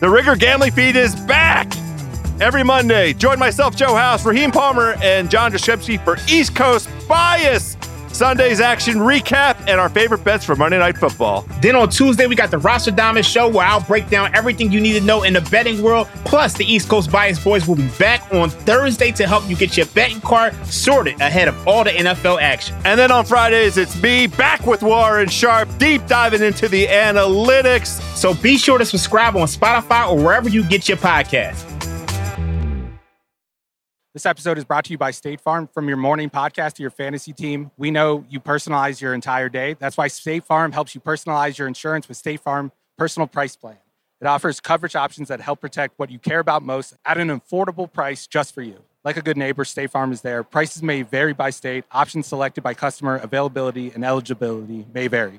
The Ringer Gambling Feed is back every Monday. Join myself, Joe House, Raheem Palmer, and John Jastremski for East Coast Bias. Sunday's action recap and our favorite bets for Monday Night Football. Then on Tuesday, we got the Roster Diamond Show where I'll break down everything you need to know in the betting world. Plus, the East Coast Bias Boys will be back on Thursday to help you get your betting card sorted ahead of all the NFL action. And then on Fridays, it's me back with Warren Sharp, deep diving into the analytics. So be sure to subscribe on Spotify or wherever you get your podcasts. This episode is brought to you by State Farm. From your morning podcast to your fantasy team, we know you personalize your entire day. That's why State Farm helps you personalize your insurance with State Farm Personal Price Plan. It offers coverage options that help protect what you care about most at an affordable price just for you. Like a good neighbor, State Farm is there. Prices may vary by state, options selected by customer, availability, and eligibility may vary.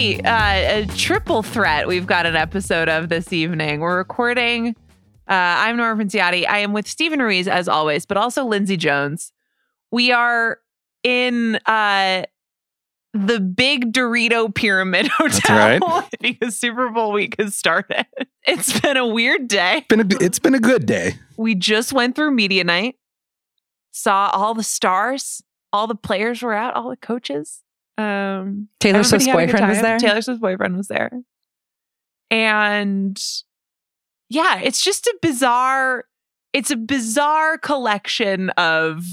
Really uh, a triple threat. We've got an episode of this evening. We're recording. Uh, I'm Nora Princiotti. I am with Steven Ruiz as always, but also Lindsay Jones. We are in uh, the big Dorito Pyramid Hotel right. because Super Bowl week has started. It's been a weird day. been a, it's been a good day. We just went through media night, saw all the stars, all the players were out, all the coaches. Um, Taylor Swift's had a good boyfriend was there. Taylor Swift's boyfriend was there, and yeah, it's just a bizarre. It's a bizarre collection of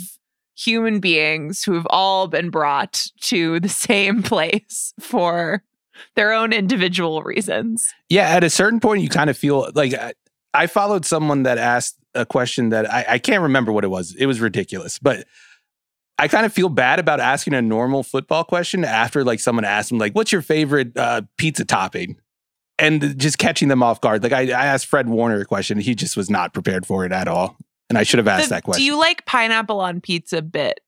human beings who have all been brought to the same place for their own individual reasons. Yeah, at a certain point, you kind of feel like I, I followed someone that asked a question that I, I can't remember what it was. It was ridiculous, but I kind of feel bad about asking a normal football question after like someone asked them like, "What's your favorite uh, pizza topping?" and just catching them off guard. Like I, I asked Fred Warner a question, he just was not prepared for it at all, and I should have asked The, that question. Do you like pineapple on pizza bit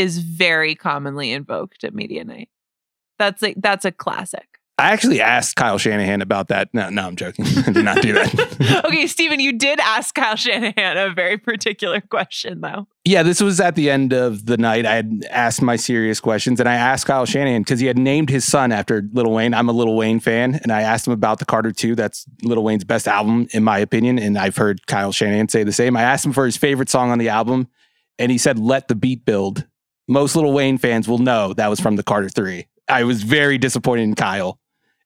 is very commonly invoked at media night. That's like that's a classic. I actually asked Kyle Shanahan about that. No, no, I'm joking. I did not do that. okay, Steven, you did ask Kyle Shanahan a very particular question though. Yeah, this was at the end of the night. I had asked my serious questions, and I asked Kyle Shanahan because he had named his son after Lil Wayne. I'm a Lil Wayne fan, and I asked him about the Carter 2. That's Lil Wayne's best album, in my opinion, and I've heard Kyle Shanahan say the same. I asked him for his favorite song on the album, and he said, Let the Beat Build. Most Lil Wayne fans will know that was from the Carter 3. I was very disappointed in Kyle,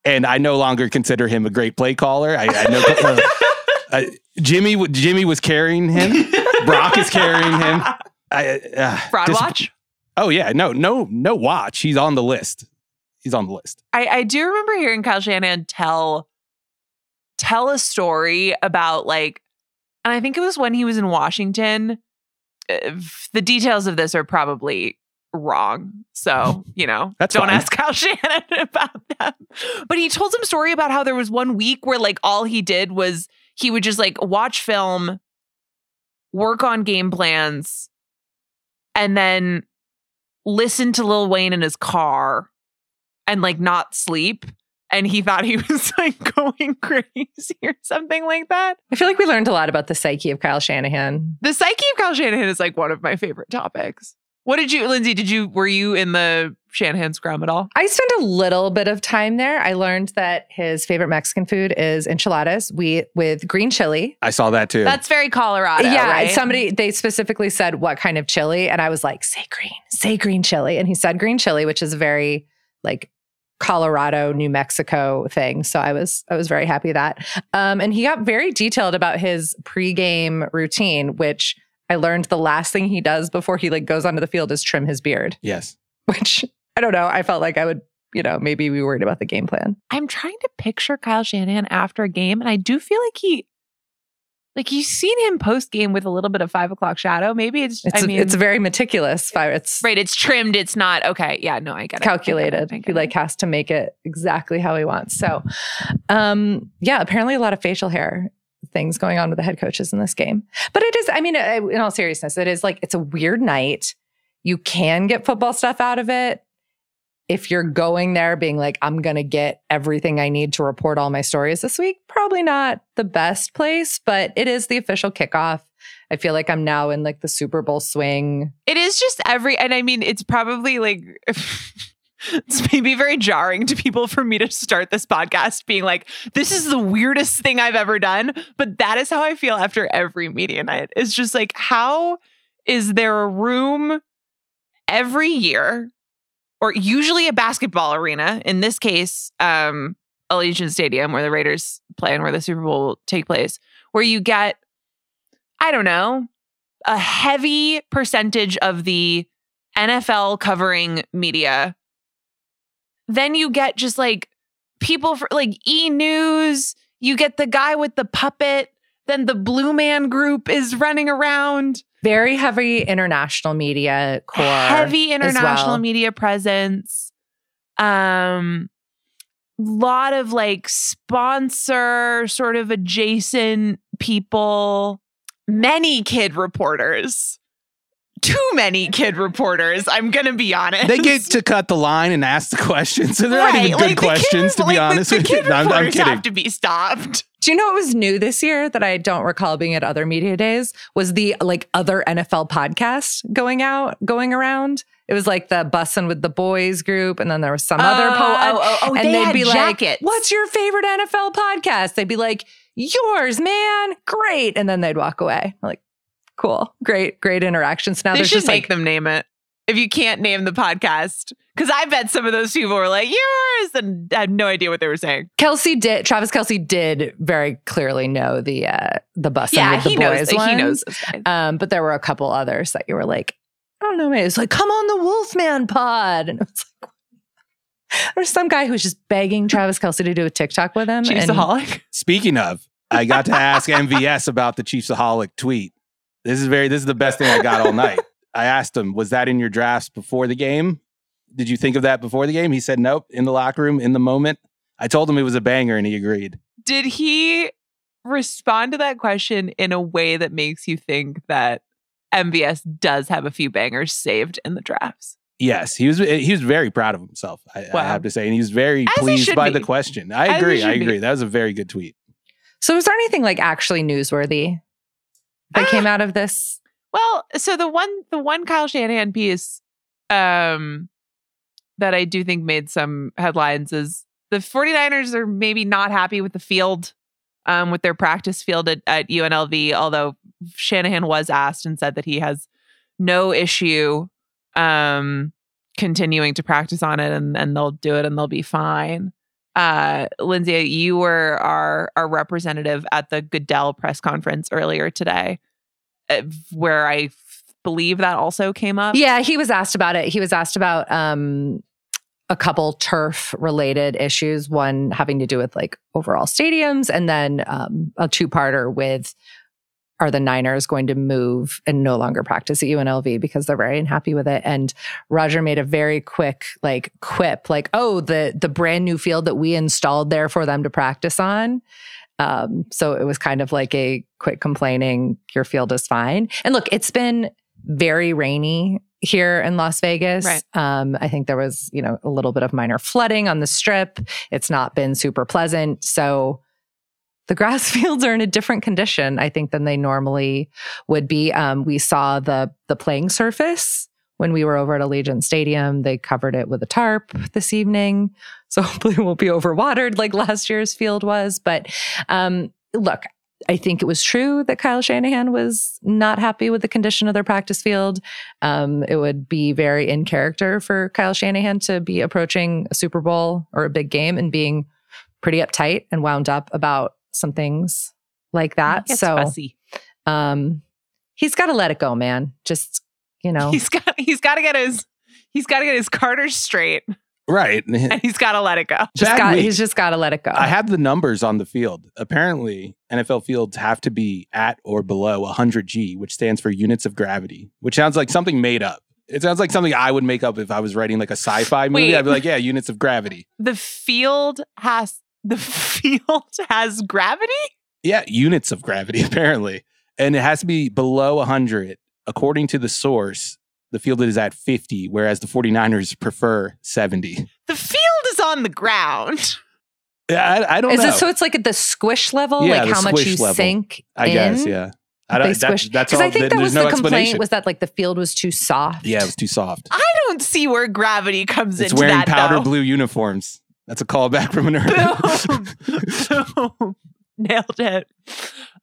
and I no longer consider him a great play caller. I, I know. uh, uh, Jimmy, Jimmy was carrying him. Brock is carrying him. I, uh, Fraud dis- watch. Oh yeah, no, no, no. Watch. He's on the list. He's on the list. I, I do remember hearing Kyle Shanahan tell tell a story about like, and I think it was when he was in Washington. Uh, The details of this are probably wrong, so you know, That's don't fine. ask Kyle Shanahan about them. But he told some story about how there was one week where like all he did was he would just like watch film, work on game plans, and then listen to Lil Wayne in his car and like not sleep. And he thought he was like going crazy or something like that. I feel like we learned a lot about the psyche of Kyle Shanahan. The psyche of Kyle Shanahan is like one of my favorite topics. What did you, Lindsay? Did you were you in the Shanahan scrum at all? I spent a little bit of time there. I learned that his favorite Mexican food is enchiladas we, with green chili. I saw that too. That's very Colorado. yeah, right? somebody they specifically said what kind of chili, and I was like, "Say green, say green chili," and he said green chili, which is a very like Colorado, New Mexico thing. So I was I was very happy with that. Um, and he got very detailed about his pregame routine, which I learned the last thing he does before he like goes onto the field is trim his beard. yes. Which I don't know. I felt like I would, you know, maybe be worried about the game plan. I'm trying to picture Kyle Shanahan after a game, and I do feel like he Like you've seen him post game with a little bit of five o'clock shadow. Maybe it's. It's I mean, it's very meticulous. Fi- It's right. It's trimmed. It's not okay. Yeah. No, I get it. I get it, calculated. I He like has to make it exactly how he wants. So, um, yeah, apparently a lot of facial hair things going on with the head coaches in this game. But it is, I mean, uh, in all seriousness, it is like it's a weird night. You can get football stuff out of it if you're going there being like, I'm going to get everything I need to report all my stories this week. Probably not the best place, but it is the official kickoff. I feel like I'm now in like the Super Bowl swing. It is just every, and I mean, it's probably like. It's maybe very jarring to people for me to start this podcast being like, this is the weirdest thing I've ever done. But that is how I feel after every media night. It's just like, how is there a room every year, or usually a basketball arena, in this case, um, Allegiant Stadium, where the Raiders play and where the Super Bowl will take place, where you get, I don't know, a heavy percentage of the NFL covering media then you get just like people for like E News. You get the guy with the puppet. Then the Blue Man Group is running around. Very heavy international media core. Heavy international well. media presence. Um, lot of like sponsor sort of adjacent people. Many kid reporters. Too many kid reporters. I'm gonna be honest. They get to cut the line and ask the questions. So they're not even good like, the questions, kid- to be like, honest the with you. kid No, I'm, I'm kidding. have to be stopped. Do you know what was new this year that I don't recall being at other media days? Was the like other NFL podcast going out, going around? It was like the bussin' with the boys group, and then there was some other Oh, pod. oh, oh, oh, and they they'd had be jackets. like, "What's your favorite NFL podcast?" They'd be like, "Yours, man, great," and then they'd walk away. I'm like, cool, great, great interactions. Now they there's should just make like them name it if you can't name the podcast. Because I bet some of those people were like yours and I had no idea what they were saying. Kelce did. Travis Kelce did very clearly know the uh the bussin' yeah, with the he boys knows. He knows this guy. Um, but there were a couple others that you were like, I don't know, man. It's like, come on the Wolfman pod. And it was like, there's some guy who's just begging Travis Kelce to do a TikTok with him. She's and a holic. Speaking of, I got to ask MVS about the Chiefsaholic tweet. This is very this is the best thing I got all night. I asked him, was that in your drafts before the game? Did you think of that before the game? He said nope, in the locker room, in the moment. I told him it was a banger and he agreed. Did he respond to that question in a way that makes you think that MVS does have a few bangers saved in the drafts? Yes, he was he was very proud of himself, I, I have to say. And he was very As pleased by be. the question. I As agree. I should be. agree. That was a very good tweet. So was there anything like actually newsworthy that Ah. came out of this? Well, so the one the one Kyle Shanahan piece um that I do think made some headlines is the 49ers are maybe not happy with the field um with their practice field at, at UNLV, although Shanahan was asked and said that he has no issue um continuing to practice on it and, and they'll do it and they'll be fine. Uh Lindsay, you were our our representative at the Goodell press conference earlier today uh, where I f- believe that also came up. Yeah, he was asked about it. He was asked about um a couple turf related issues, one having to do with like overall stadiums, and then um, a two parter with are the Niners going to move and no longer practice at UNLV because they're very unhappy with it? And Roger made a very quick like quip, like, "Oh, the the brand new field that we installed there for them to practice on." Um, so it was kind of like a quick complaining, "Your field is fine." And look, it's been very rainy here in Las Vegas. Right. Um, I think there was, you know, a little bit of minor flooding on the strip. It's not been super pleasant. So the grass fields are in a different condition, I think, than they normally would be. Um, we saw the the playing surface when we were over at Allegiant Stadium. They covered it with a tarp this evening. So hopefully it won't be overwatered like last year's field was. But um, look, I think it was true that Kyle Shanahan was not happy with the condition of their practice field. Um, it would be very in character for Kyle Shanahan to be approaching a Super Bowl or a big game and being pretty uptight and wound up about some things like that. Gets so fussy. um, he's got to let it go, man. Just you know, He's got he's got to get his he's got to get his Carter straight. Right. and he's got to let it go. Just got, he's just got to let it go. I have the numbers on the field. Apparently, NFL fields have to be at or below 100 G, which stands for units of gravity, which sounds like something made up. It sounds like something I would make up if I was writing like a sci-fi movie. Wait. I'd be like, yeah, units of gravity. The field has the field has gravity. Yeah, units of gravity apparently, and it has to be below 100 according to the source. The field is at 50, whereas the 49ers prefer 70. The field is on the ground. Yeah, I, I don't Is know. it so? It's like at the squish level, Yeah, like the how much squish you level. sink. I in? guess, yeah. I They don't, that, squish that's because all. I think that was no the complaint was that like the field was too soft. yeah, it was too soft. I don't see where gravity comes in. It's into wearing powder though. blue uniforms. That's a callback from an earlier. Boom. Boom. Nailed it.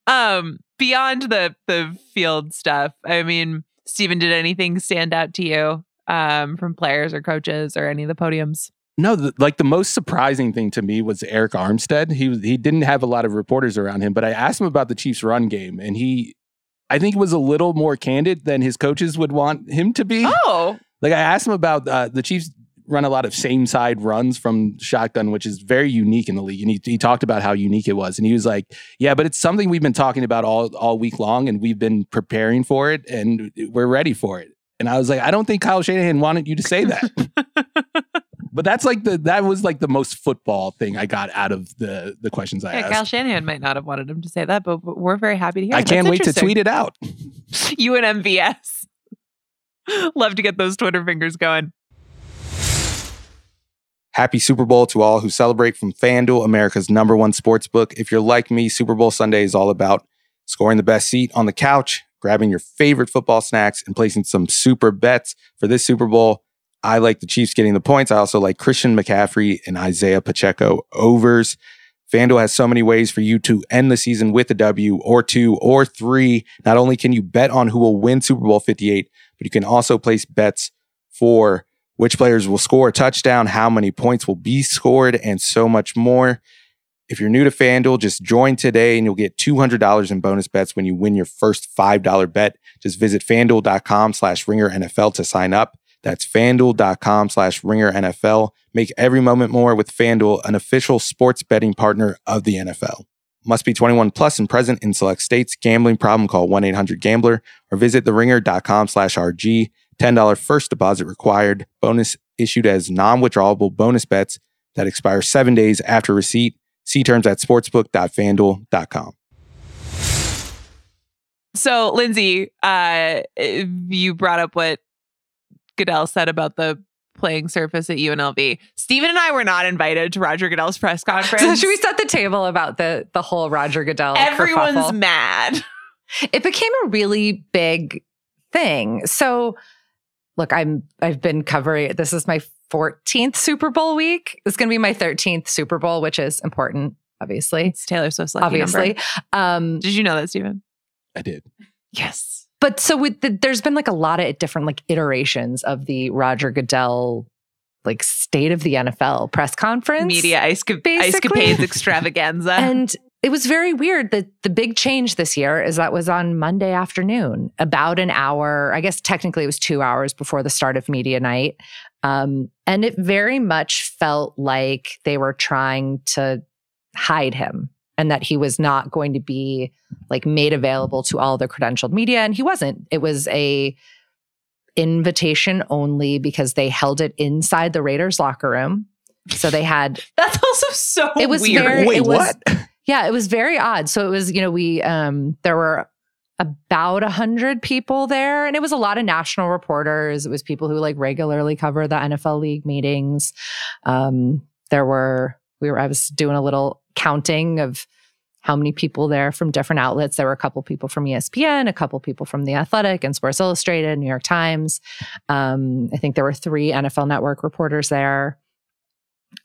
Um, beyond the the field stuff, I mean, Steven, did anything stand out to you um, from players or coaches or any of the podiums? No, the, like the most surprising thing to me was Arik Armstead. He was he didn't have a lot of reporters around him, but I asked him about the Chiefs' run game, and he, I think, was a little more candid than his coaches would want him to be. Oh, Like I asked him about uh, the Chiefs run a lot of same side runs from shotgun, which is very unique in the league. And he, he talked about how unique it was. And he was like, yeah, but it's something we've been talking about all, all week long and we've been preparing for it and we're ready for it. And I was like, I don't think Kyle Shanahan wanted you to say that. but that's like the, that was like the most football thing I got out of the, the questions I yeah, asked. Kyle Shanahan might not have wanted him to say that, but but we're very happy to hear. I it. can't wait to tweet it out. You and MVS. Love to get those Twitter fingers going. Happy Super Bowl to all who celebrate from FanDuel, America's number one sports book. If you're like me, Super Bowl Sunday is all about scoring the best seat on the couch, grabbing your favorite football snacks, and placing some super bets. For this Super Bowl, I like the Chiefs getting the points. I also like Christian McCaffrey and Isaiah Pacheco overs. FanDuel has so many ways for you to end the season with a W or two or three. Not only can you bet on who will win Super Bowl 58, but you can also place bets for which players will score a touchdown, how many points will be scored, and so much more. If you're new to FanDuel, just join today and you'll get $200 in bonus bets when you win your first $5 bet. Just visit fanduel.com slash ringer NFL to sign up. That's fanduel.com slash ringer NFL. Make every moment more with FanDuel, an official sports betting partner of the NFL. Must be 21 plus and present in select states. Gambling problem, call 1-800-GAMBLER or visit theringer.com slash RG. $10 first deposit required. Bonus issued as non-withdrawable bonus bets that expire seven days after receipt. See terms at sportsbook.fanduel.com. So, Lindsay, uh, you brought up what Goodell said about the playing surface at UNLV. Steven and I were not invited to Roger Goodell's press conference. So should we set the table about the the whole Roger Goodell? Everyone's kerfuffle? mad. it became a really big thing. So look, I'm I've been covering this is my 14th Super Bowl week. It's going to be my 13th Super Bowl, which is important, obviously. It's Taylor Swift's lucky obviously. number. Um Did you know that, Steven? I did. Yes. but so with the, there's been like a lot of different like iterations of the Roger Goodell like state of the NFL press conference. Media ice basically. escapades extravaganza. And it was very weird that the big change this year is that was on Monday afternoon, about an hour. I guess technically it was two hours before the start of media night. Um, and it very much felt like they were trying to hide him and that he was not going to be like made available to all the credentialed media. And he wasn't. It was a invitation only because they held it inside the Raiders locker room. So they had That's also so It was weird. very- Wait, it was- what? Yeah, it was very odd. So it was, you know, we um there were about a hundred people there, and it was a lot of national reporters. It was people who like regularly cover the NFL league meetings. Um, there were we were I was doing a little counting of how many people there from different outlets. There were a couple people from ESPN, a couple people from The Athletic and Sports Illustrated, New York Times. Um, I think there were three NFL Network reporters there.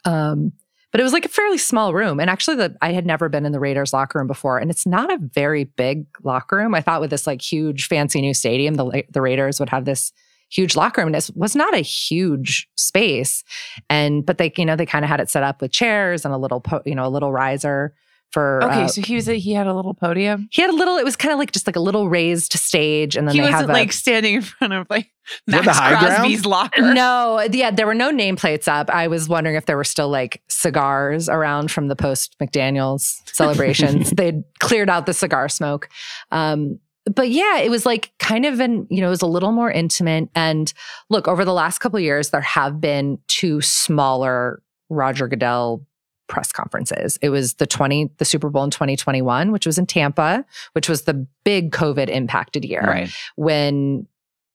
Um, but it was like a fairly small room. And actually, the I had never been in the Raiders locker room before, and it's not a very big locker room. I thought with this like huge, fancy new stadium, the the Raiders would have this huge locker room, and it was not a huge space. And but they, you know, they kind of had it set up with chairs and a little, po- you know, a little riser for Okay, uh, so he was a, he had a little podium. he had a little it was kind of like just like a little raised stage and then He they wasn't have a, like standing in front of like Max the high ground? Crosby's locker. No, yeah, there were no nameplates up. I was wondering if there were still like cigars around from the post McDaniels celebrations. They'd cleared out the cigar smoke. Um, but yeah, it was like kind of an, you know, it was a little more intimate. And look, over the last couple of years, there have been two smaller Roger Goodell press conferences. It was the 20, the Super Bowl in 2021, which was in Tampa, which was the big COVID impacted year Right. when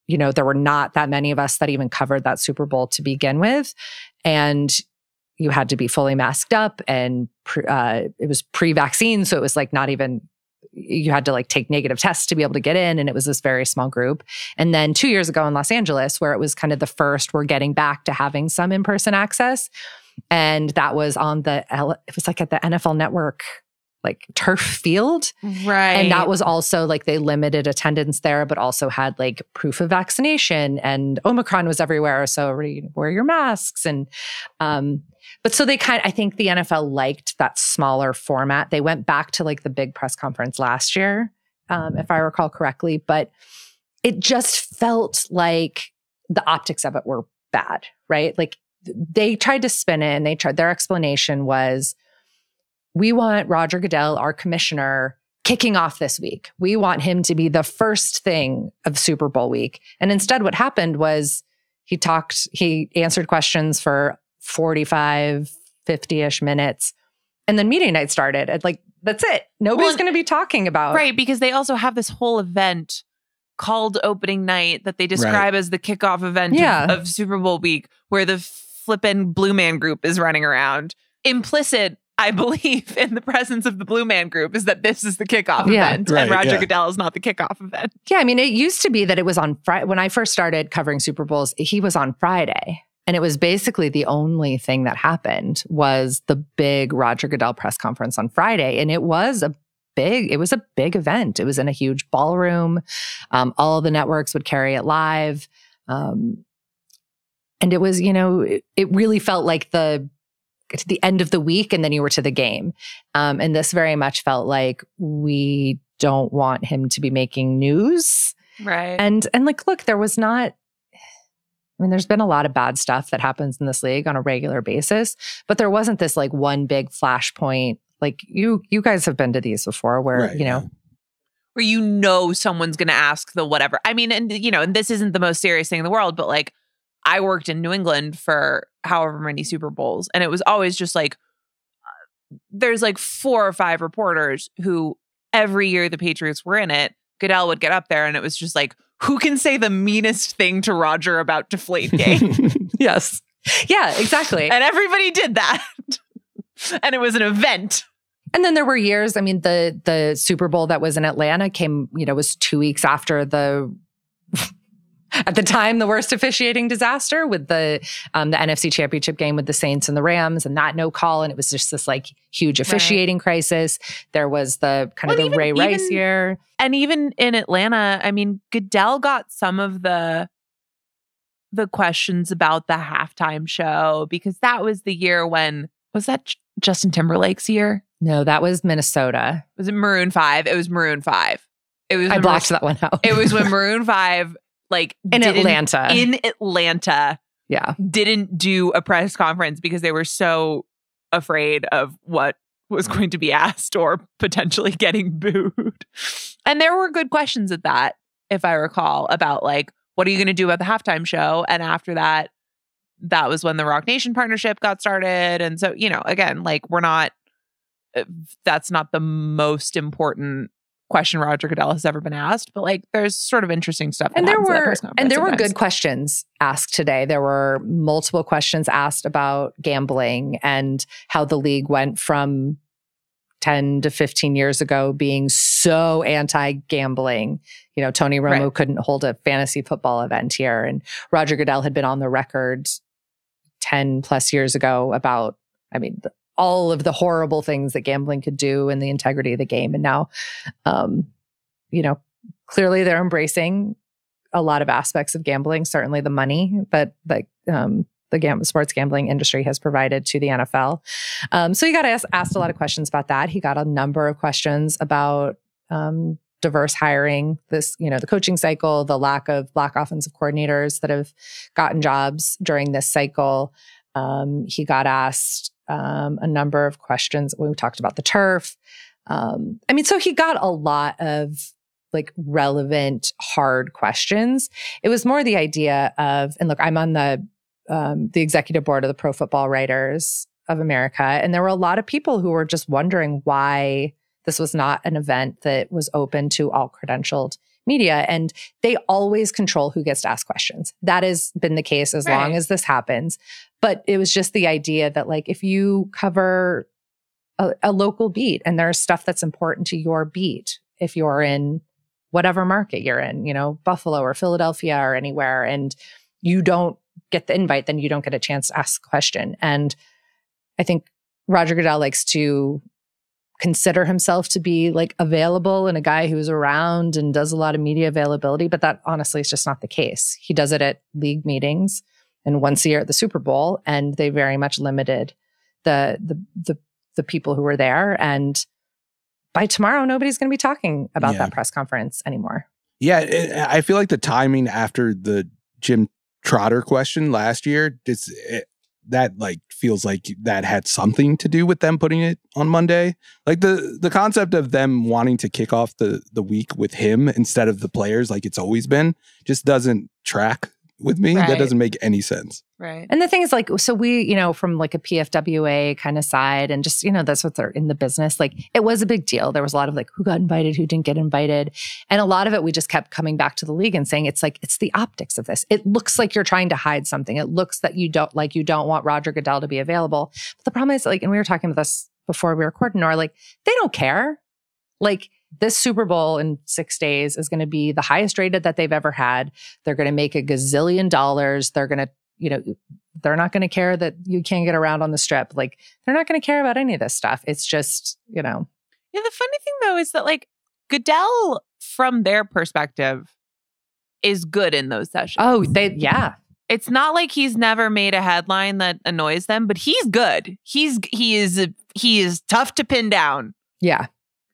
you know there were not that many of us that even covered that Super Bowl to begin with, and you had to be fully masked up, and pre, uh, it was pre-vaccine, so it was like not even you had to like take negative tests to be able to get in, and it was this very small group. And then two years ago in Los Angeles, where it was kind of the first, we're getting back to having some in-person access, and that was on the L- it was like at the NFL Network like turf field Right. and that was also like they limited attendance there, but also had like proof of vaccination and Omicron was everywhere. So wear your masks. And, um, but so they kind I think the NFL liked that smaller format. They went back to like the big press conference last year, um, if I recall correctly, but it just felt like the optics of it were bad, right? Like they tried to spin it and they tried, their explanation was, we want Roger Goodell, our commissioner, kicking off this week. We want him to be the first thing of Super Bowl week. And instead, what happened was he talked, he answered questions for 45, 50 ish minutes. And then meeting night started. And like, that's it. Nobody's Well, going to be talking about. right because they also have this whole event called opening night that they describe as the kickoff event of- of, Super Bowl week, where the flippin' Blue Man Group is running around. Implicit, I believe, in the presence of the Blue Man Group is that this is the kickoff Yeah. event, Right, and Roger yeah. Goodell is not the kickoff event. Yeah, I mean, it used to be that it was on Friday. When I first started covering Super Bowls, he was on Friday. And it was basically the only thing that happened was the big Roger Goodell press conference on Friday. And it was a big, it was a big event. It was in a huge ballroom. Um, all of the networks would carry it live. Um, and it was, you know, it, it really felt like the to the end of the week and then you were to the game. Um, and this very much felt like we don't want him to be making news. Right. And and like, look, there was not. I mean, there's been a lot of bad stuff that happens in this league on a regular basis, but there wasn't this like one big flashpoint. Like you, you guys have been to these before, where Right, you know, where you know someone's going to ask the whatever. I mean, and you know, and this isn't the most serious thing in the world, but like I worked in New England for however many mm-hmm. Super Bowls, and it was always just like there's like four or five reporters who every year the Patriots were in it, Goodell would get up there, and it was just like, who can say the meanest thing to Roger about Deflategate? yes, yeah, exactly. and everybody did that, and it was an event. And then there were years. I mean, the the Super Bowl that was in Atlanta came, you know, was two weeks after the at the time the worst officiating disaster with the um, the NFC Championship game with the Saints and the Rams and that no call, and it was just this like huge officiating crisis. There was the kind Well, of the even- Ray Rice even- year. and even in Atlanta, I mean, Goodell got some of the the questions about the halftime show because that was the year when was that J- Justin Timberlake's year? No, that was Minnesota. Was it Maroon Five? It was Maroon Five. It was I blocked Mar- that one out. It was when Maroon Five like in Atlanta. in Atlanta yeah. didn't do a press conference because they were so afraid of what was going to be asked or potentially getting booed. And there were good questions at that, if I recall, about like, what are you going to do about the halftime show? And after that, that was when the Roc Nation partnership got started. And so, you know, again, like, we're not, uh, that's not the most important question Roger Goodell has ever been asked, but like, there's sort of interesting stuff. and there happens at that were and there were good questions asked today there were multiple questions asked about gambling and how the league went from 10 to 15 years ago being so anti-gambling you know tony romo Right. couldn't hold a fantasy football event here and roger goodell had been on the record 10 plus years ago about i mean the, all of the horrible things that gambling could do and the integrity of the game and now um you know clearly they're embracing a lot of aspects of gambling, certainly the money, but like um the gam- sports gambling industry has provided to the NFL. Um, so he got asked, asked a lot of questions about that. He got a number of questions about um, diverse hiring, this, you know, the coaching cycle, the lack of black offensive coordinators that have gotten jobs during this cycle. Um, he got asked um, a number of questions. We talked about the turf. Um, I mean, so he got a lot of like relevant, hard questions. It was more the idea of, and look, I'm on the um, the executive board of the Pro Football Writers of America, and there were a lot of people who were just wondering why this was not an event that was open to all credentialed media. And they always control who gets to ask questions. That has been the case as right. long as this happens. But it was just the idea that, like, if you cover a, a local beat and there's stuff that's important to your beat, if you're in whatever market you're in, you know, Buffalo or Philadelphia or anywhere, and you don't get the invite, then you don't get a chance to ask a question. And I think Roger Goodell likes to consider himself to be like available and a guy who's around and does a lot of media availability, but that honestly is just not the case. He does it at league meetings and once a year at the Super Bowl, and they very much limited the the the, the people who were there. And by tomorrow, nobody's going to be talking about yeah. that press conference anymore. Yeah, I feel like the timing after the Jim Trotter question last year, it's it, that like feels like that had something to do with them putting it on Monday. Like the the concept of them wanting to kick off the the week with him instead of the players, like it's always been, just doesn't track with me. Right. That doesn't make any sense. Right. And the thing is, like, so we, you know, from like a PFWA kind of side, and just, you know, that's what they're in the business. Like, it was a big deal. There was a lot of like who got invited, who didn't get invited. And a lot of it, we just kept coming back to the league and saying, it's like, it's the optics of this. It looks like you're trying to hide something. It looks that you don't, like, you don't want Roger Goodell to be available. But the problem is, like, and we were talking about this before we recorded, or like, they don't care. Like, this Super Bowl in six days is going to be the highest rated that they've ever had. They're going to make a gazillion dollars. They're going to, you know, they're not going to care that you can't get around on the strip. Like, they're not going to care about any of this stuff. It's just, you know. Yeah. The funny thing, though, is that like Goodell, from their perspective, is good in those sessions. Oh, they, yeah. It's not like he's never made a headline that annoys them, but he's good. He's, he is, he is tough to pin down. Yeah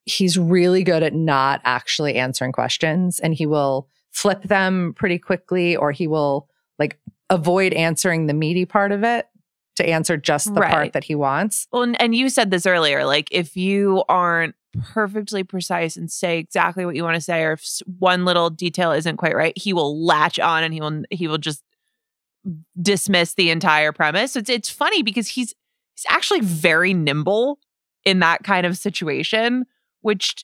he's really good at not actually answering questions and he will flip them pretty quickly or he will like avoid answering the meaty part of it to answer just the right. part that he wants. Well, and, and you said this earlier like if you aren't perfectly precise and say exactly what you want to say or if one little detail isn't quite right, he will latch on and he will he will just dismiss the entire premise. It's it's funny because he's he's actually very nimble in that kind of situation which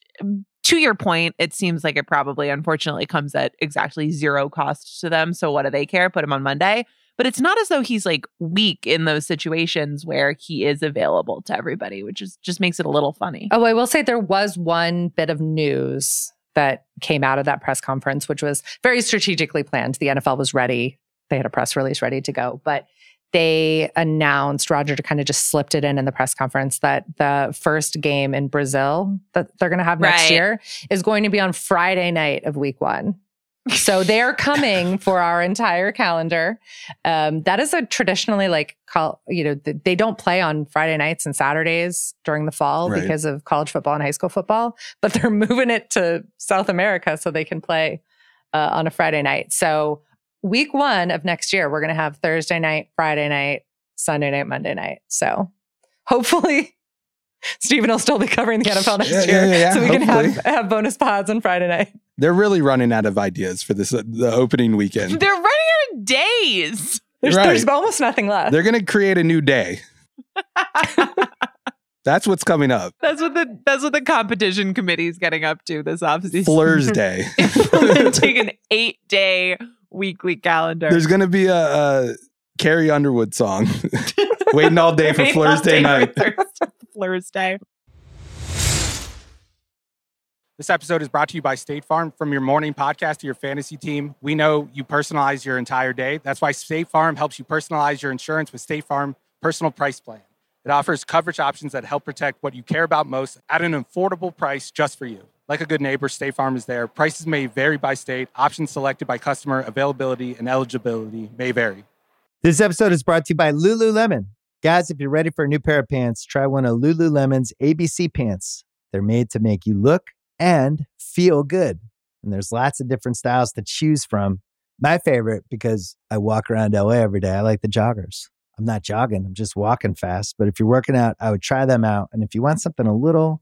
to your point, it seems like it probably unfortunately comes at exactly zero cost to them. So what do they care? Put him on Monday. But it's not as though he's like weak in those situations where he is available to everybody, which is just makes it a little funny. Oh, I will say there was one bit of news that came out of that press conference, which was very strategically planned. The NFL was ready. They had a press release ready to go. But they announced Roger kind of just slipped it in in the press conference that the first game in Brazil that they're going to have next right. year is going to be on Friday night of week one. so they're coming for our entire calendar. Um, that is a traditionally like call, you know, they don't play on Friday nights and Saturdays during the fall right. because of college football and high school football, but they're moving it to South America so they can play uh, on a Friday night. So week one of next year, we're going to have Thursday night, Friday night, Sunday night, Monday night. So hopefully Steven will still be covering the NFL next yeah, year. Yeah, yeah, so we hopefully. can have, have bonus pods on Friday night. They're really running out of ideas for this uh, the opening weekend. They're running out of days. There's, right. there's almost nothing left. They're going to create a new day. That's what's coming up. That's what the that's what the competition committee is getting up to this offseason. Flurs Day. Implementing an eight day weekly calendar. There's going to be a, a Carrie Underwood song. Waiting all day for Thursday night. Thursday. Day. This episode is brought to you by State Farm. From your morning podcast to your fantasy team, we know you personalize your entire day. That's why State Farm helps you personalize your insurance with State Farm Personal Price Plan. It offers coverage options that help protect what you care about most at an affordable price just for you. Like a good neighbor, State Farm is there. Prices may vary by state. Options selected by customer, availability, and eligibility may vary. This episode is brought to you by Lululemon. Guys, if you're ready for a new pair of pants, try one of Lululemon's ABC pants. They're made to make you look and feel good. And there's lots of different styles to choose from. My favorite, because I walk around LA every day, I like the joggers. I'm not jogging, I'm just walking fast. But if you're working out, I would try them out. And if you want something a little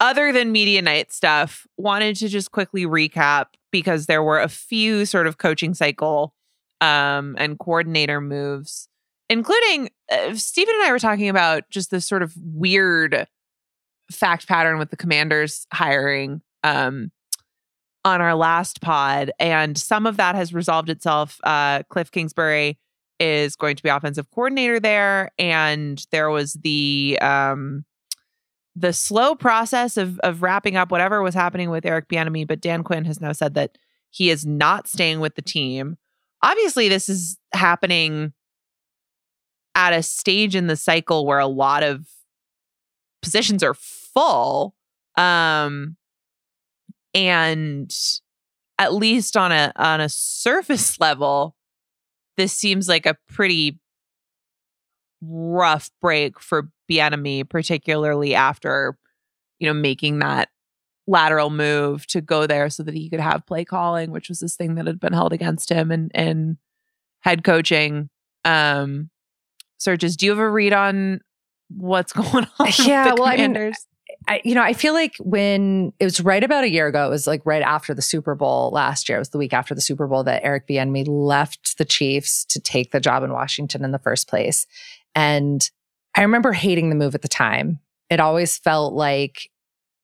Other than media night stuff, wanted to just quickly recap because there were a few sort of coaching cycle um, and coordinator moves, including uh, Steven and I were talking about just this sort of weird fact pattern with the commanders hiring um, on our last pod. And some of that has resolved itself. Uh, Kliff Kingsbury is going to be offensive coordinator there. And there was the. Um, the slow process of of wrapping up whatever was happening with Eric Bieniemy, but Dan Quinn has now said that he is not staying with the team. Obviously, this is happening at a stage in the cycle where a lot of positions are full. Um and at least on a on a surface level, this seems like a pretty rough break for Bieniemy, particularly after you know making that lateral move to go there so that he could have play calling, which was this thing that had been held against him and and head coaching. Um, searches. Do you have a read on what's going on? Yeah, well, I mean, I, you know, I feel like when it was right about a year ago, it was like right after the Super Bowl last year. It was the week after the Super Bowl that Eric Bieniemy left the Chiefs to take the job in Washington in the first place. And I remember hating the move at the time. It always felt like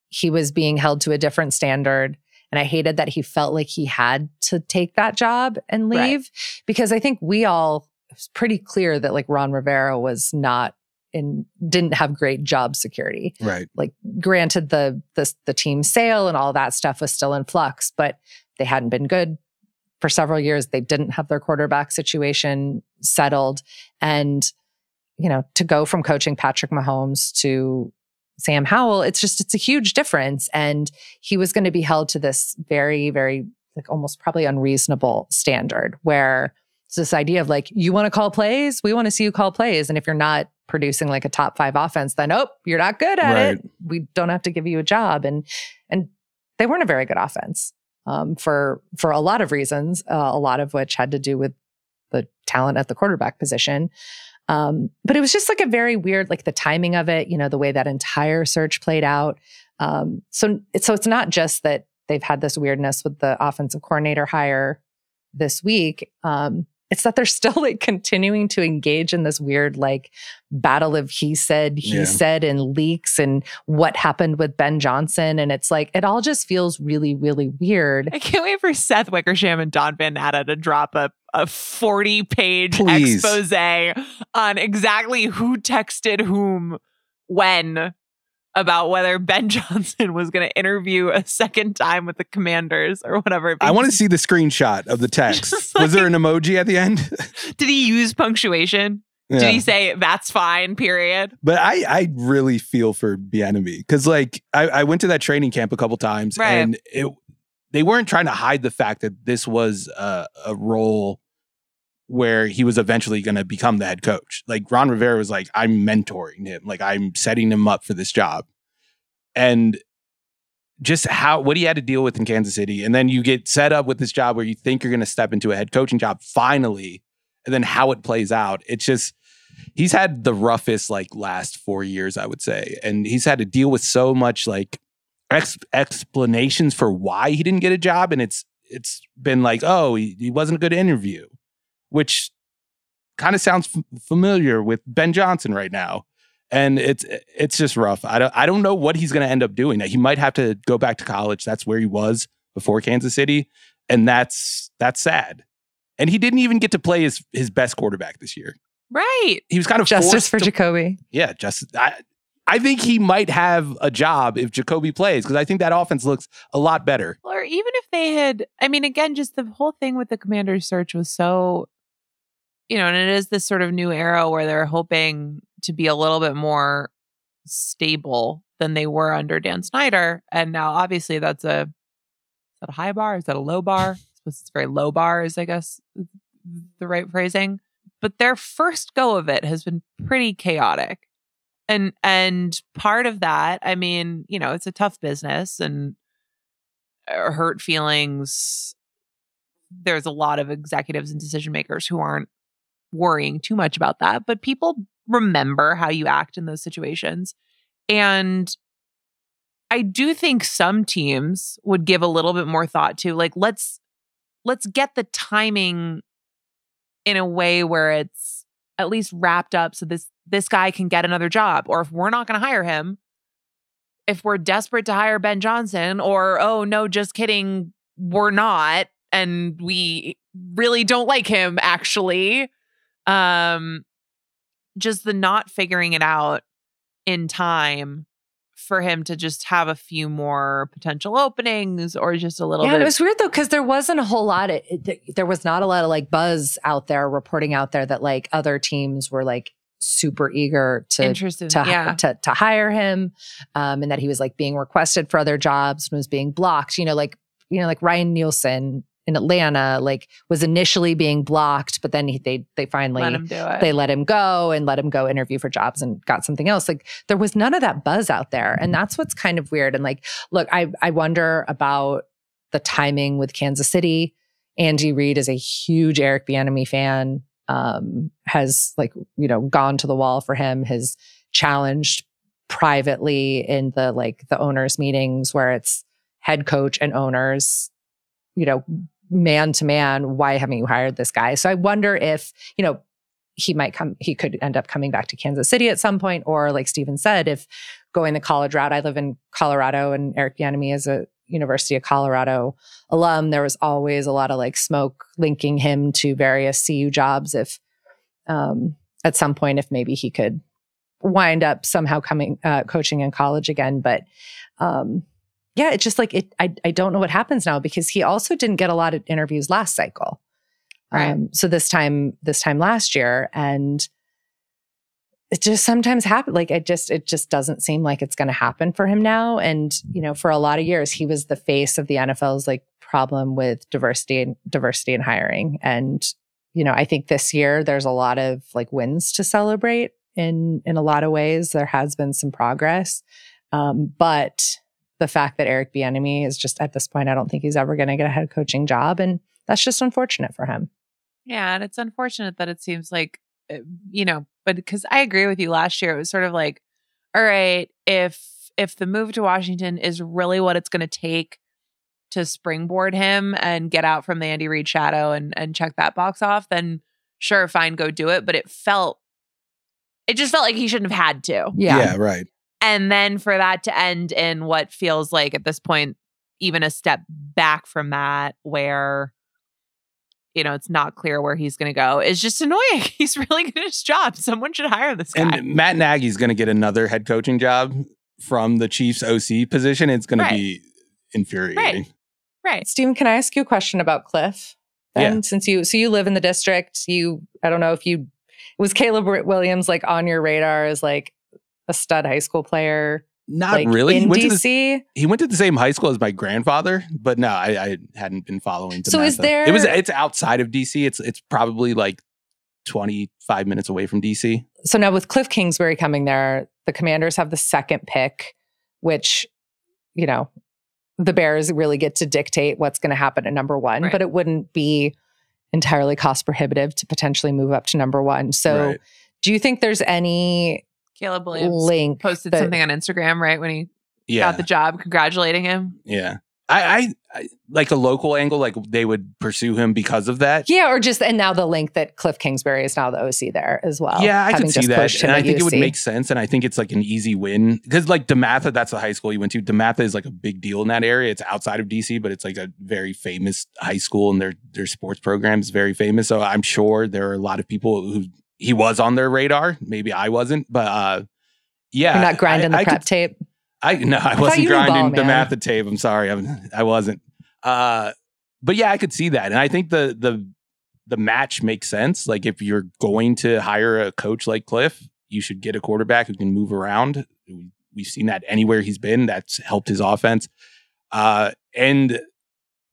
he was being held to a different standard. And I hated that he felt like he had to take that job and Right. leave because I think we all, it was pretty clear that like Ron Rivera was not in, didn't have great job security Right. like granted the the the team sale and all that stuff was still in flux but they hadn't been good for several years they didn't have their quarterback situation settled and you know to go from coaching Patrick Mahomes to Sam Howell it's just it's a huge difference. And he was going to be held to this very very like almost probably unreasonable standard where it's this idea of like you want to call plays? We want to see you call plays. And if you're not producing like a top 5 offense then oh you're not good at it. We don't have to give you a job. And and they weren't a very good offense um, for for a lot of reasons uh, a lot of which had to do with the talent at the quarterback position um, but it was just like a very weird like the timing of it you know the way that entire search played out um, so so it's not just that they've had this weirdness with the offensive coordinator hire this week um, it's that they're still like continuing to engage in this weird like battle of he said he Yeah. said and leaks and what happened with Ben Johnson and it's like it all just feels really really weird. I can't wait for Seth Wickersham and Don Van Natta to drop a, a 40 page Please. expose on exactly who texted whom when about whether Ben Johnson was going to interview a second time with the commanders or whatever. I want to see the screenshot of the text. Just Was there an emoji at the end? Did he use punctuation? Did he say that's fine, period? But I, I really feel for Bieniemy because, like, I, I went to that training camp a couple times, Right. and it they weren't trying to hide the fact that this was a, a role where he was eventually going to become the head coach. Like Ron Rivera was like, I'm mentoring him, like I'm setting him up for this job, and just how what he had to deal with in Kansas City, and then you get set up with this job where you think you're going to step into a head coaching job finally, and then how it plays out. It's just he's had the roughest like last four years, I would say, and he's had to deal with so much like ex- explanations for why he didn't get a job, and it's it's been like, oh, he, he wasn't a good interview, which kind of sounds f- familiar with Ben Johnson right now. And it's it's just rough. I don't I don't know what he's going to end up doing. He might have to go back to college. That's where he was before Kansas City, and that's that's sad. And he didn't even get to play his his best quarterback this year. Right. He was kind of Justice for to- Jacoby. Yeah, just I I think he might have a job if Jacoby plays because I think that offense looks a lot better. Or even if they had, I mean, again, just the whole thing with the commander's search was so, you know, and it is this sort of new era where they're hoping to be a little bit more stable than they were under Dan Snyder. And now, obviously, that's a, is that a high bar? Is that a low bar? I suppose it's very low bar, is I guess the right phrasing. But their first go of it has been pretty chaotic and and part of that i mean you know it's a tough business and uh, hurt feelings there's a lot of executives and decision makers who aren't worrying too much about that but people remember how you act in those situations. And i do think some teams would give a little bit more thought to like let's let's get the timing in a way where it's at least wrapped up so this this guy can get another job or if we're not going to hire him if we're desperate to hire Ben Johnson or oh no just kidding we're not and we really don't like him actually um just the not figuring it out in time for him to just have a few more potential openings or just a little Yeah, bit it was weird though because there wasn't a whole lot. Of, there was not a lot of like buzz out there reporting out there that like other teams were like super eager to interested to, yeah to to hire him, um, and that he was like being requested for other jobs and was being blocked. You know, like you know, like Ryan Nielsen in Atlanta, like was initially being blocked, but then he, they they finally let him do it they let him go and let him go interview for jobs and got something else. Like there was none of that buzz out there. And that's what's kind of weird. And like, look, I I wonder about the timing with Kansas City. Andy Reid is a huge Eric Bieniemy fan. Um, has like, you know, gone to the wall for him, has challenged privately in the like the owners meetings where it's head coach and owners, you know, man to man, why haven't you hired this guy? So I wonder if, you know, he might come, he could end up coming back to Kansas City at some point, or like Steven said, if going the college route, I live in Colorado and Eric Bieniemy is a University of Colorado alum. There was always a lot of like smoke linking him to various CU jobs. If um, at some point, if maybe he could wind up somehow coming uh, coaching in college again, but um, yeah, it's just like it. I I don't know what happens now because he also didn't get a lot of interviews last cycle. Right. Um, so this time, this time last year, and it just sometimes happen. Like it just, it just doesn't seem like it's going to happen for him now. And you know, for a lot of years, he was the face of the NFL's like problem with diversity and diversity in hiring. And you know, I think this year there's a lot of like wins to celebrate in in a lot of ways. There has been some progress, um, but the fact that Eric Bieniemy is just at this point, I don't think he's ever going to get a head coaching job, and that's just unfortunate for him. Yeah, and it's unfortunate that it seems like uh, you know, but because I agree with you last year, it was sort of like, all right, if if the move to Washington is really what it's going to take to springboard him and get out from the Andy Reid shadow and and check that box off, then sure, fine, go do it. But it felt, it just felt like he shouldn't have had to. Yeah, yeah, right. And then for that to end in what feels like at this point, even a step back from that, where, you know, it's not clear where he's going to go, is just annoying. He's really good at his job. Someone should hire this guy. And Matt Nagy's going to get another head coaching job from the Chiefs OC position. It's going Right. to be infuriating. right. Steven, can I ask you a question about Kliff? Then, Yeah. since you so you live in the district, you I don't know if you was Caleb Williams like on your radar as like a stud high school player, Not like really. He in went, to the, DC. he went to the same high school as my grandfather, but no, I, I hadn't been following. So is there? It was. It's outside of DC. It's it's probably like twenty five minutes away from DC. So now with Kliff Kingsbury coming there, the Commanders have the second pick, which you know the Bears really get to dictate what's going to happen at number one, Right. but it wouldn't be entirely cost prohibitive to potentially move up to number one. So Right. Do you think there's any Caleb Williams link posted that- something on Instagram right when he Yeah. got the job, congratulating him. Yeah. I, I, I like a local angle, like they would pursue him because of that. Yeah, or just and now the link that Kliff Kingsbury is now the OC there as well. yeah, I can see that. And I at think it would make sense. And I think it's like an easy win because, like, Dematha, that's the high school you went to. Dematha is like a big deal in that area. It's outside of DC, but it's like a very famous high school and their, their sports program is very famous. So I'm sure there are a lot of people who he was on their radar. Maybe I wasn't, but uh, yeah. You're not grinding I, the I prep could- tape. I no, I thought wasn't knew ball, grinding Dematha tape. I'm sorry, I'm, I wasn't. Uh, but yeah, I could see that, and I think the the the match makes sense. Like if you're going to hire a coach like Kliff, you should get a quarterback who can move around. We- We've seen that anywhere he's been. That's helped his offense. Uh, and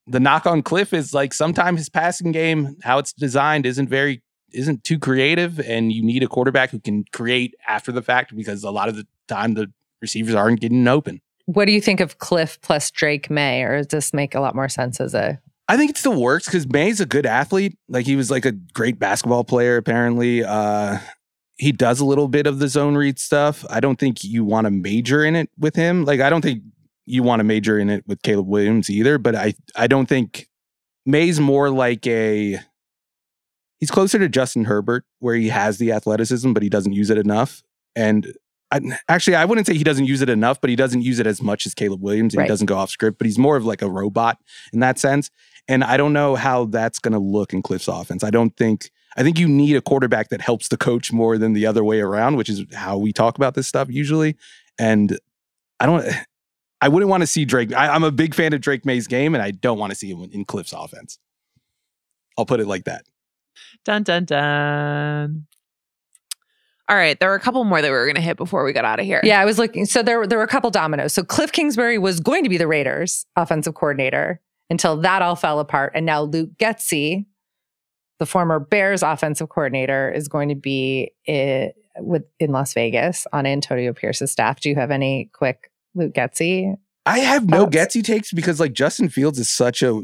the knock on Kliff is like sometimes his passing game, how it's designed, isn't very isn't too creative, and you need a quarterback who can create after the fact because a lot of the time the receivers aren't getting open. What do you think of Kliff plus Drake Maye, or does this make a lot more sense as a? I think it still works because Maye's a good athlete. Like he was like a great basketball player, apparently. Uh he does a little bit of the zone read stuff. I don't think you want to major in it with him. Like I don't think you want to major in it with Caleb Williams either, but I I don't think Maye's more like a he's closer to Justin Herbert where he has the athleticism but he doesn't use it enough. And I, actually I wouldn't say he doesn't use it enough, but he doesn't use it as much as Caleb Williams and Right. he doesn't go off script, but he's more of like a robot in that sense. And I don't know how that's going to look in Kliff's offense. I don't think, I think you need a quarterback that helps the coach more than the other way around, which is how we talk about this stuff usually. And I don't, I wouldn't want to see Drake. I, I'm a big fan of Drake Maye's game, and I don't want to see him in Kliff's offense. I'll put it like that. Dun dun dun. All right, there were a couple more that we were going to hit before we got out of here. Yeah, I was looking. So there, there were a couple dominoes. So Kliff Kingsbury was going to be the Raiders offensive coordinator until that all fell apart, and now Luke Getsy, the former Bears offensive coordinator, is going to be i with in Las Vegas on Antonio Pierce's staff. Do you have any quick Luke Getsy? I have no Thoughts? Getsy takes because like Justin Fields is such a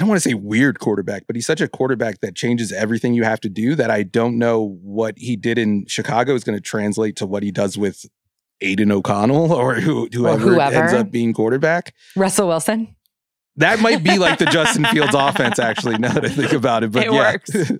I don't want to say weird quarterback, but he's such a quarterback that changes everything you have to do that I don't know what he did in Chicago is going to translate to what he does with Aidan O'Connell or who, whoever, whoever. ends up being quarterback. Russell Wilson. That might be like the Justin Fields offense, actually, now that I think about it. But It yeah. works.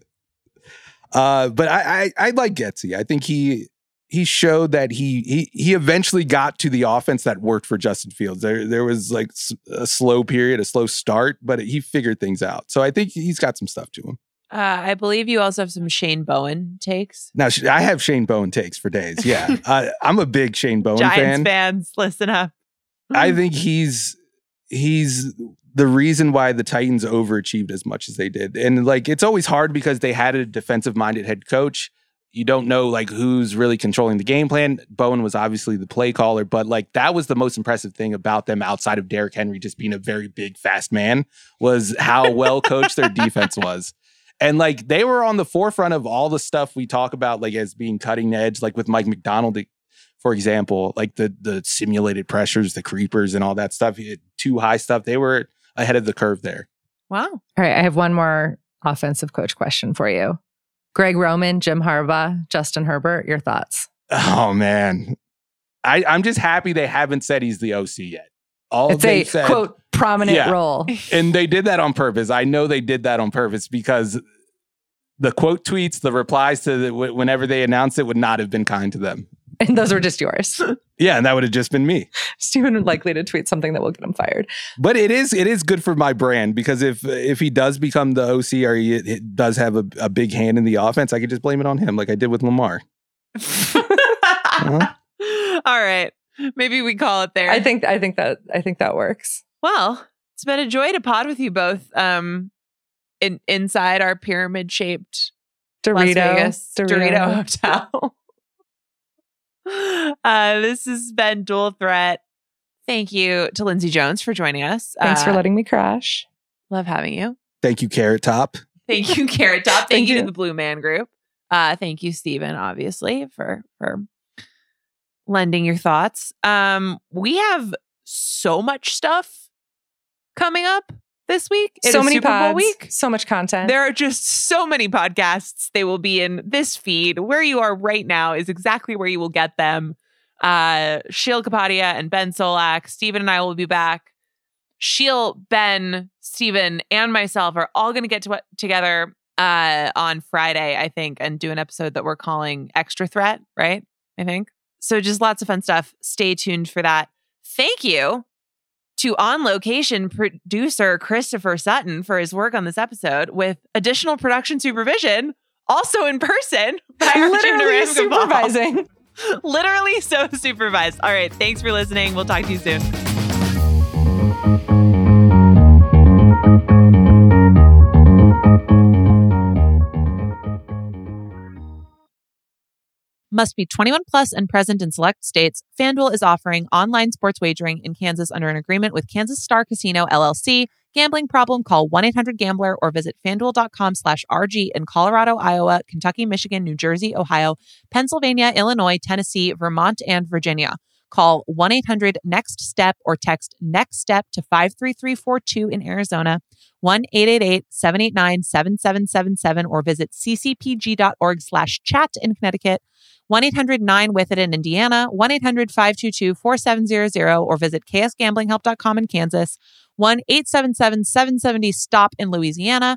uh, but I, I I like Getsy. I think he he showed that he he he eventually got to the offense that worked for Justin Fields. There there was like a slow period, a slow start, but he figured things out. So I think he's got some stuff to him. Uh, I believe you also have some Shane Bowen takes. Now I have Shane Bowen takes for days. Yeah, uh, I'm a big Shane Bowen Giants fan. fans, listen up. I think he's he's the reason why the Titans overachieved as much as they did. And like it's always hard because they had a defensive minded head coach. You don't know like who's really controlling the game plan. Bowen was obviously the play caller, but like that was the most impressive thing about them outside of Derrick Henry just being a very big fast man was how well coached their defense was. And like they were on the forefront of all the stuff we talk about like as being cutting edge like with Mike Macdonald for example, like the the simulated pressures, the creepers, and all that stuff, two high stuff. They were ahead of the curve there. Wow. All right, I have one more offensive coach question for you. Greg Roman, Jim Harbaugh, Justin Herbert, your thoughts? Oh man, I I'm just happy they haven't said he's the OC yet. All it's a they said, quote prominent Yeah. role. and they did that on purpose. I know they did that on purpose because the quote tweets, the replies to the, whenever they announced it would not have been kind to them. And those were just yours. Yeah, and that would have just been me. Steven likely to tweet something that will get him fired. But it is it is good for my brand because if if he does become the OC or he it does have a, a big hand in the offense, I could just blame it on him, like I did with Lamar. Uh-huh. All right. Maybe we call it there. I think I think that I think that works. Well, it's been a joy to pod with you both. Um, in inside our pyramid shaped Las Dorito, Vegas Dorito, Hotel. uh, this has been Dual Threat. Thank you to Lindsay Jones for joining us. Thanks for Uh, letting me crash. Love having you. Thank you, Carrot Top. Thank you, Carrot Top. Thank, Thank you, you. to the Blue Man Group. Uh, thank you, Steven, obviously, for for lending your thoughts. Um, we have so much stuff coming up this week. It so is many Super Bowl week. so much content. There are just so many podcasts. They will be in this feed. Where you are right now is exactly where you will get them. Uh, Sheil Kapadia and Ben Solak. Steven and I will be back. Sheil, Ben, Steven, and myself are all going to get to, together uh, on Friday, I think, and do an episode that we're calling Extra Threat, right? I think. So just lots of fun stuff. Stay tuned for that. Thank you to on location producer Christopher Sutton for his work on this episode with additional production supervision, also in person by Literally supervising. Literally so supervised. All right. Thanks for listening. We'll talk to you soon. Must be 21 plus and present in select states. FanDuel is offering online sports wagering in Kansas under an agreement with Kansas Star Casino LLC. Gambling problem? Call 1-800-GAMBLER or visit fanduel.com slash RG in Colorado, Iowa, Kentucky, Michigan, New Jersey, Ohio, Pennsylvania, Illinois, Tennessee, Vermont, and Virginia. Call 1-800-NEXT-STEP or text NEXT STEP to 53342 in Arizona, 1-888-789-7777 or visit ccpg.org slash chat in Connecticut, 1-800-9-WITH-IT in Indiana, 1-800-522-4700 or visit ksgamblinghelp.com in Kansas, 1-877-770-STOP in Louisiana,